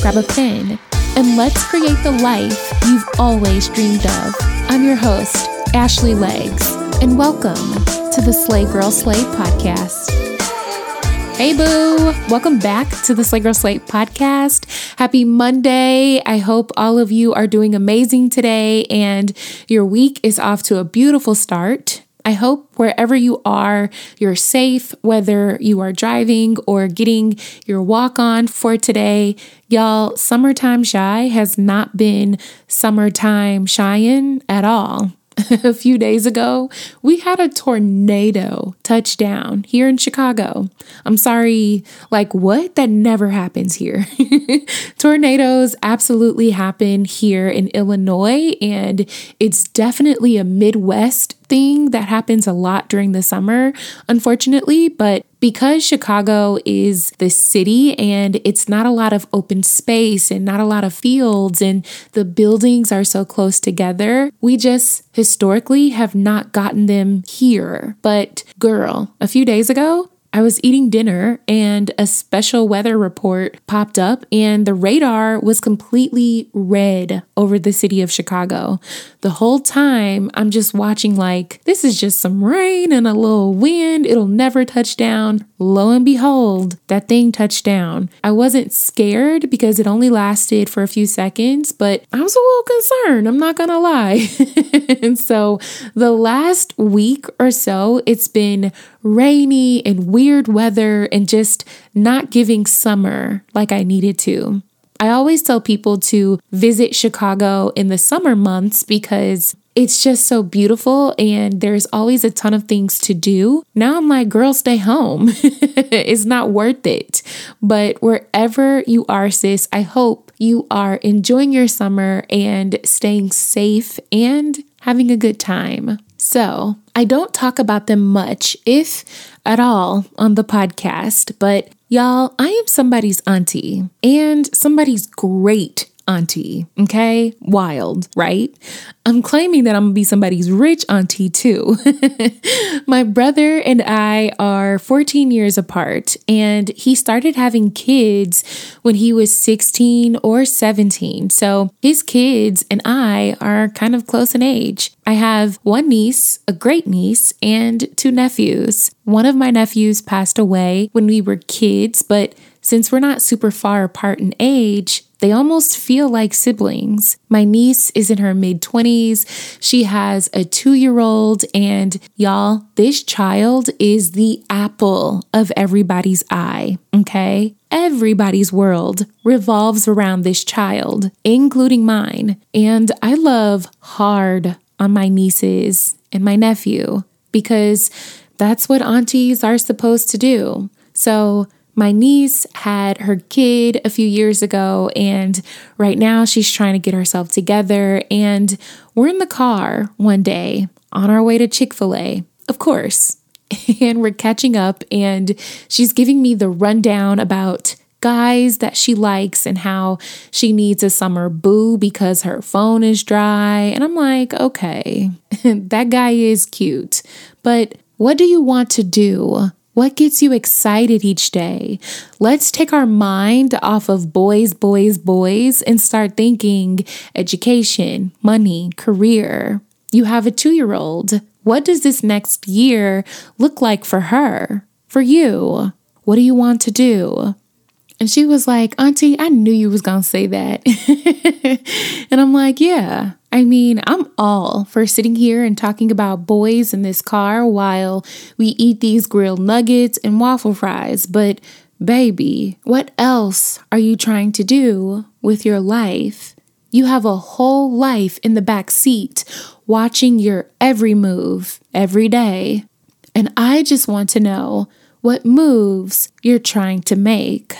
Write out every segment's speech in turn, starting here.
grab a pen, and let's create the life you've always dreamed of. I'm your host, Ashley Legs, and welcome to the Slay Girl Slay podcast. Hey, boo! Welcome back to the Slay Girl Slay podcast. Happy Monday. I hope all of you are doing amazing today and your week is off to a beautiful start. I hope wherever you are, you're safe, whether you are driving or getting your walk on for today. Y'all, summertime shy has not been summertime shying at all. a few days ago, we had a tornado touchdown here in Chicago. I'm sorry, like what? That never happens here. Tornadoes absolutely happen here in Illinois, and it's definitely a Midwest thing that happens a lot during the summer, unfortunately. But because Chicago is the city and it's not a lot of open space and not a lot of fields, and the buildings are so close together, we just historically have not gotten them here. But girl, a few days ago, I was eating dinner and a special weather report popped up, and the radar was completely red over the city of Chicago. The whole time, I'm just watching, like, this is just some rain and a little wind. It'll never touch down. Lo and behold, that thing touched down. I wasn't scared because it only lasted for a few seconds, but I was a little concerned. I'm not gonna lie. and so the last week or so, it's been rainy and weird weather and just not giving summer like I needed to. I always tell people to visit Chicago in the summer months because it's just so beautiful and there's always a ton of things to do. Now I'm like, girl, stay home. it's not worth it. But wherever you are, sis, I hope you are enjoying your summer and staying safe and having a good time. So, I don't talk about them much, if at all, on the podcast, but y'all, I am somebody's auntie and somebody's great auntie, okay? Wild, right? I'm claiming that I'm gonna be somebody's rich auntie too. My brother and I are 14 years apart, and he started having kids when he was 16 or 17. So his kids and I are kind of close in age. I have one niece, a great niece, and two nephews. One of my nephews passed away when we were kids, but since we're not super far apart in age, they almost feel like siblings. My niece is in her mid 20s. She has a two year old, and y'all, this child is the apple of everybody's eye, okay? Everybody's world revolves around this child, including mine. And I love hard on my nieces and my nephew because that's what aunties are supposed to do. So, my niece had her kid a few years ago, and right now she's trying to get herself together. And we're in the car one day on our way to Chick fil A, of course. And we're catching up, and she's giving me the rundown about guys that she likes and how she needs a summer boo because her phone is dry. And I'm like, okay, that guy is cute, but what do you want to do what gets you excited each day? Let's take our mind off of boys, boys, boys and start thinking education, money, career. You have a two year old. What does this next year look like for her? For you? What do you want to do? And she was like, Auntie, I knew you was going to say that. and I'm like, yeah. I mean, I'm all for sitting here and talking about boys in this car while we eat these grilled nuggets and waffle fries. But, baby, what else are you trying to do with your life? You have a whole life in the back seat watching your every move every day. And I just want to know what moves you're trying to make.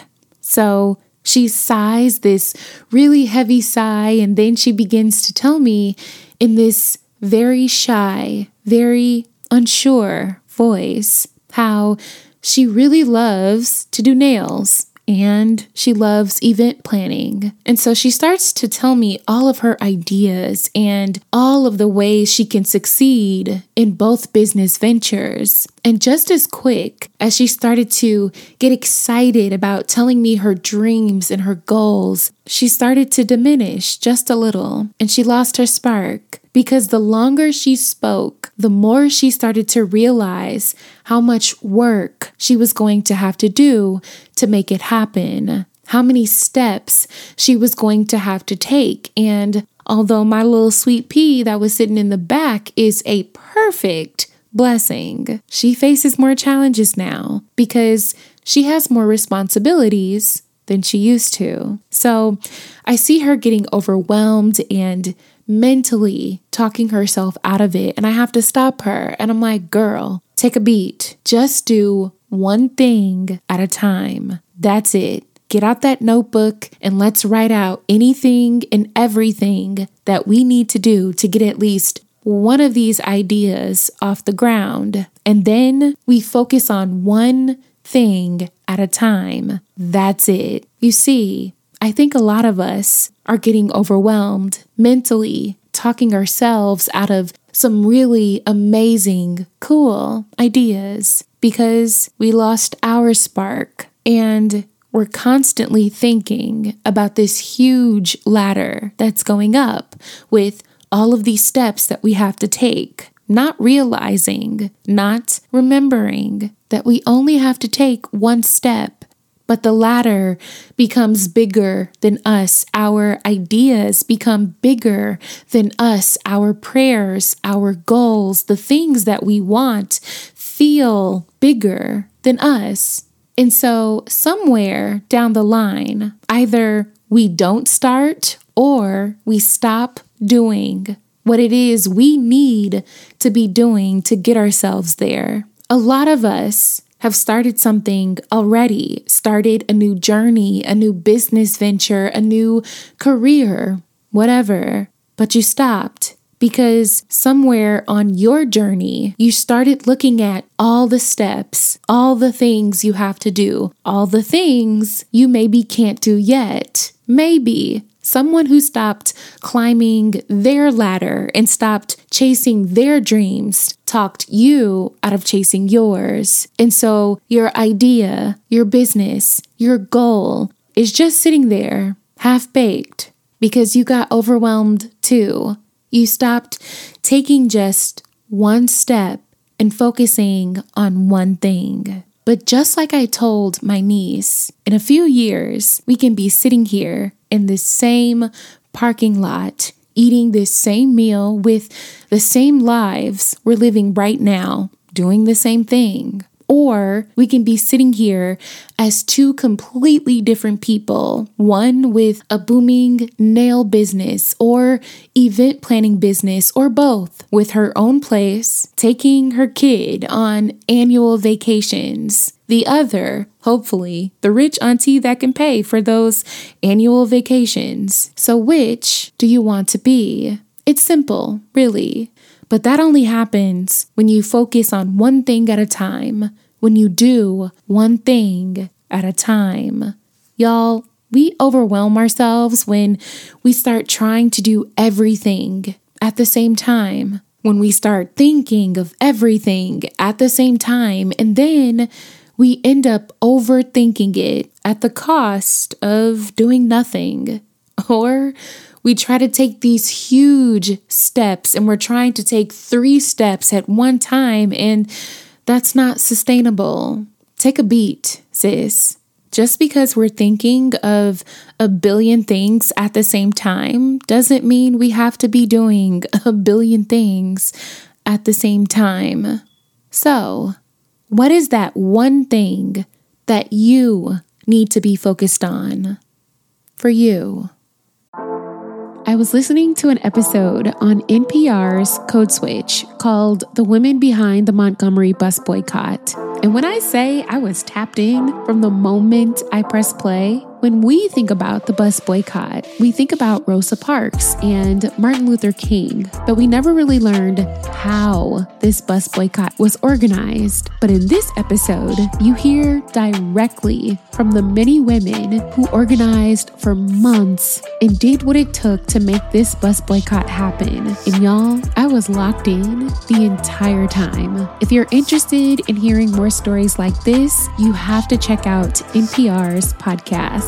So She sighs this really heavy sigh, and then she begins to tell me in this very shy, very unsure voice how she really loves to do nails and she loves event planning. And so she starts to tell me all of her ideas and all of the ways she can succeed in both business ventures. And just as quick as she started to get excited about telling me her dreams and her goals, she started to diminish just a little and she lost her spark because the longer she spoke, the more she started to realize how much work she was going to have to do to make it happen, how many steps she was going to have to take. And although my little sweet pea that was sitting in the back is a perfect blessing, she faces more challenges now because she has more responsibilities than she used to. So I see her getting overwhelmed and mentally talking herself out of it. And I have to stop her. And I'm like, girl, take a beat. Just do one thing at a time. That's it. Get out that notebook and let's write out anything and everything that we need to do to get at least one of these ideas off the ground. And then we focus on one thing at a time. That's it. You see, I think a lot of us are getting overwhelmed mentally, talking ourselves out of some really amazing, cool ideas because we lost our spark and we're constantly thinking about this huge ladder that's going up with all of these steps that we have to take, not realizing, not remembering that we only have to take one step but the ladder becomes bigger than us. Our ideas become bigger than us. Our prayers, our goals, the things that we want feel bigger than us. And so, somewhere down the line, either we don't start or we stop doing what it is we need to be doing to get ourselves there. A lot of us have started something already, started a new journey, a new business venture, a new career, whatever, but you stopped because somewhere on your journey, you started looking at all the steps, all the things you have to do, all the things you maybe can't do yet. Maybe someone who stopped climbing their ladder and stopped chasing their dreams talked you out of chasing yours. And so your idea, your business, your goal is just sitting there half baked because you got overwhelmed too. You stopped taking just one step and focusing on one thing. But just like I told my niece, in a few years, we can be sitting here in the same parking lot, eating this same meal with the same lives we're living right now, doing the same thing. Or we can be sitting here as two completely different people, one with a booming nail business or event planning business, or both, with her own place, taking her kid on annual vacations. The other, hopefully, the rich auntie that can pay for those annual vacations. So, which do you want to be? It's simple, really. But that only happens when you focus on one thing at a time, when you do one thing at a time. Y'all, we overwhelm ourselves when we start trying to do everything at the same time, when we start thinking of everything at the same time, and then we end up overthinking it at the cost of doing nothing. Or we try to take these huge steps and we're trying to take three steps at one time, and that's not sustainable. Take a beat, sis. Just because we're thinking of a billion things at the same time doesn't mean we have to be doing a billion things at the same time. So, what is that one thing that you need to be focused on for you? I was listening to an episode on NPR's Code Switch called The Women Behind the Montgomery Bus Boycott. And when I say I was tapped in from the moment I pressed play, when we think about the bus boycott, we think about Rosa Parks and Martin Luther King, but we never really learned how this bus boycott was organized. But in this episode, you hear directly from the many women who organized for months and did what it took to make this bus boycott happen. And y'all, I was locked in the entire time. If you're interested in hearing more stories like this, you have to check out NPR's podcast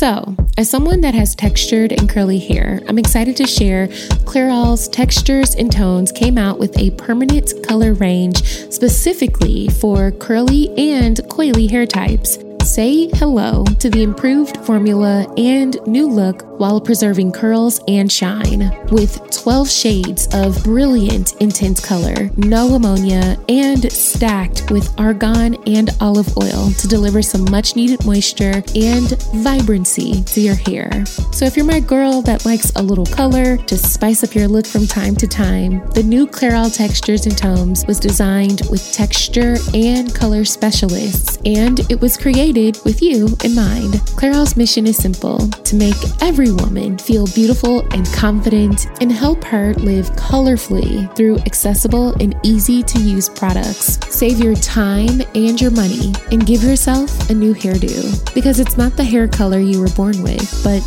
So, as someone that has textured and curly hair, I'm excited to share Clairol's Textures and Tones came out with a permanent color range specifically for curly and coily hair types. Say hello to the improved formula and new look while preserving curls and shine. With 12 shades of brilliant intense color, no ammonia, and stacked with argan and olive oil to deliver some much needed moisture and vibrancy to your hair. So, if you're my girl that likes a little color to spice up your look from time to time, the new Clairol Textures and Tones was designed with texture and color specialists, and it was created created with you in mind. Clairol's mission is simple to make every woman feel beautiful and confident and help her live colorfully through accessible and easy to use products. Save your time and your money and give yourself a new hairdo because it's not the hair color you were born with, but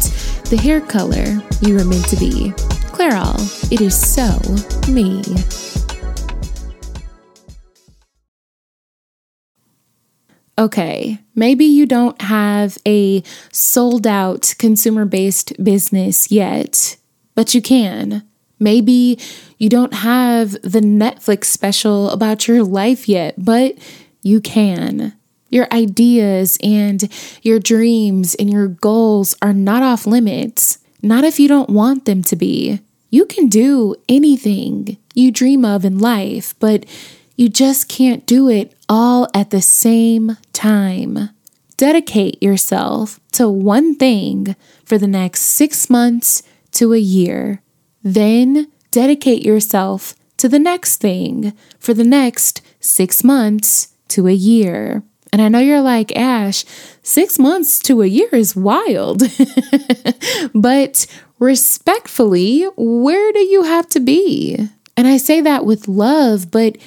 the hair color you were meant to be. Clairol, it is so me. Okay, maybe you don't have a sold out consumer based business yet, but you can. Maybe you don't have the Netflix special about your life yet, but you can. Your ideas and your dreams and your goals are not off limits, not if you don't want them to be. You can do anything you dream of in life, but you just can't do it all at the same time. Dedicate yourself to one thing for the next six months to a year. Then dedicate yourself to the next thing for the next six months to a year. And I know you're like, Ash, six months to a year is wild. but respectfully, where do you have to be? And I say that with love, but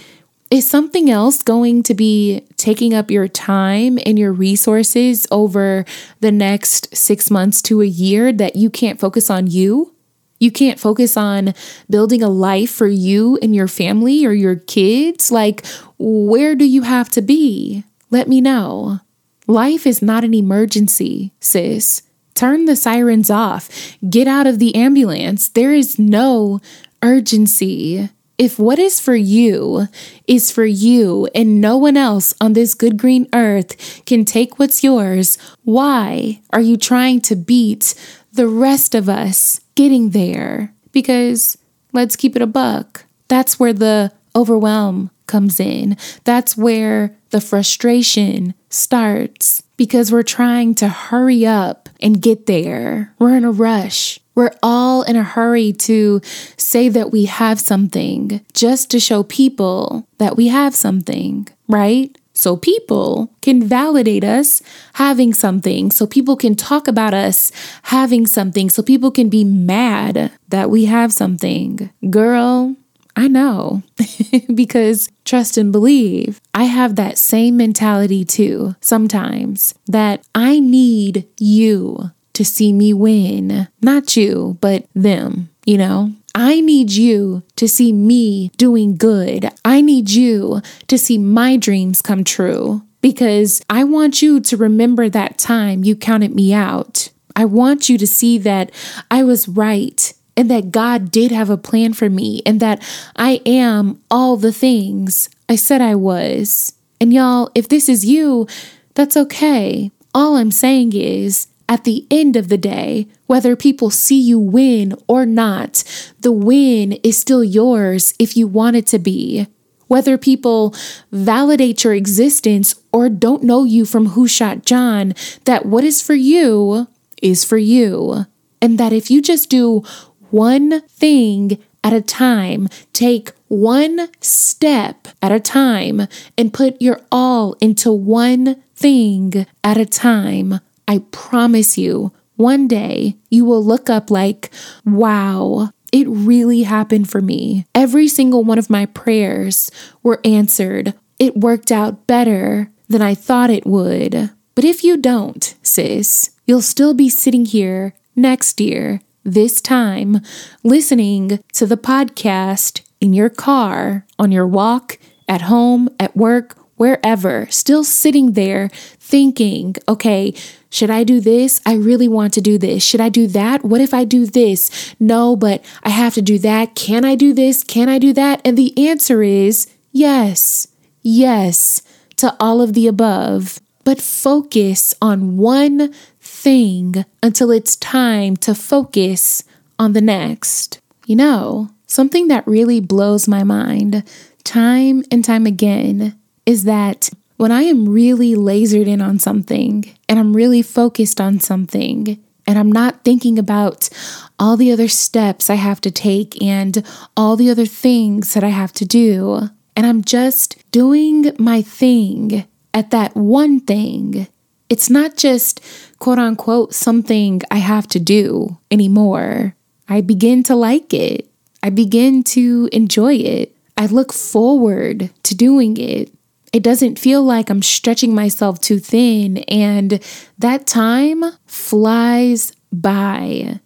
is something else going to be taking up your time and your resources over the next six months to a year that you can't focus on you? You can't focus on building a life for you and your family or your kids? Like, where do you have to be? Let me know. Life is not an emergency, sis. Turn the sirens off. Get out of the ambulance. There is no urgency. If what is for you is for you and no one else on this good green earth can take what's yours, why are you trying to beat the rest of us getting there? Because let's keep it a buck. That's where the overwhelm comes in. That's where the frustration starts because we're trying to hurry up and get there. We're in a rush. We're all in a hurry to say that we have something just to show people that we have something, right? So people can validate us having something. So people can talk about us having something. So people can be mad that we have something. Girl, I know because trust and believe. I have that same mentality too sometimes that I need you to see me win. Not you, but them, you know? I need you to see me doing good. I need you to see my dreams come true because I want you to remember that time you counted me out. I want you to see that I was right and that God did have a plan for me and that I am all the things I said I was. And y'all, if this is you, that's okay. All I'm saying is, at the end of the day, whether people see you win or not, the win is still yours if you want it to be. Whether people validate your existence or don't know you from Who Shot John, that what is for you is for you. And that if you just do one thing at a time, take one step at a time, and put your all into one thing at a time, I promise you, one day you will look up like, wow, it really happened for me. Every single one of my prayers were answered. It worked out better than I thought it would. But if you don't, sis, you'll still be sitting here next year, this time, listening to the podcast in your car, on your walk, at home, at work, wherever, still sitting there thinking, okay, should I do this? I really want to do this. Should I do that? What if I do this? No, but I have to do that. Can I do this? Can I do that? And the answer is yes, yes to all of the above. But focus on one thing until it's time to focus on the next. You know, something that really blows my mind time and time again is that when I am really lasered in on something and I'm really focused on something and I'm not thinking about all the other steps I have to take and all the other things that I have to do, and I'm just doing my thing at that one thing, it's not just quote unquote something I have to do anymore. I begin to like it. I begin to enjoy it. I look forward to doing it. It doesn't feel like I'm stretching myself too thin, and that time flies by.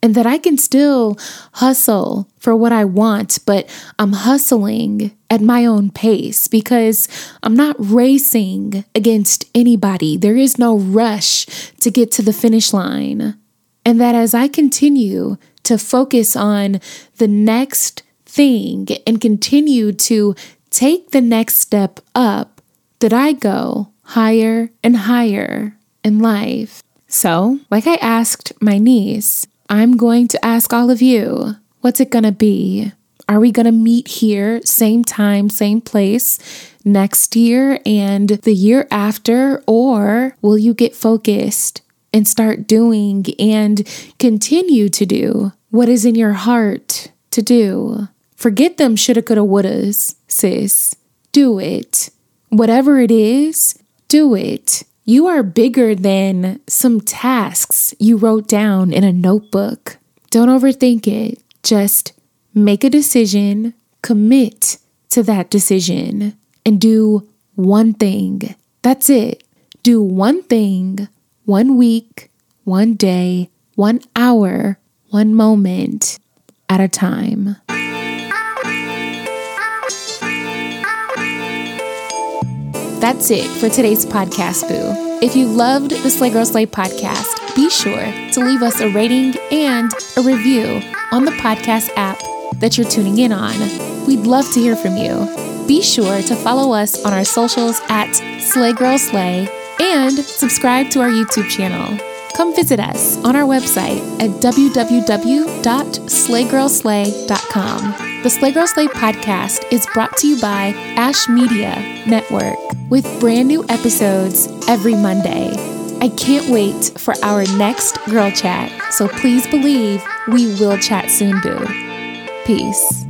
And that I can still hustle for what I want, but I'm hustling at my own pace because I'm not racing against anybody. There is no rush to get to the finish line. And that as I continue to focus on the next thing and continue to take the next step up that I go higher and higher in life. So, like I asked my niece, I'm going to ask all of you what's it going to be? Are we going to meet here, same time, same place next year and the year after? Or will you get focused and start doing and continue to do what is in your heart to do? Forget them shoulda, coulda, wouldas, sis. Do it. Whatever it is, do it. You are bigger than some tasks you wrote down in a notebook. Don't overthink it. Just make a decision, commit to that decision, and do one thing. That's it. Do one thing, one week, one day, one hour, one moment at a time. That's it for today's podcast, Boo. If you loved the Slay Girl Slay podcast, be sure to leave us a rating and a review on the podcast app that you're tuning in on. We'd love to hear from you. Be sure to follow us on our socials at Slay Girl Slay and subscribe to our YouTube channel. Come visit us on our website at www.slaygirlslay.com. The Slay Girl Slay podcast is brought to you by Ash Media Network with brand new episodes every Monday. I can't wait for our next girl chat, so please believe we will chat soon, boo. Peace.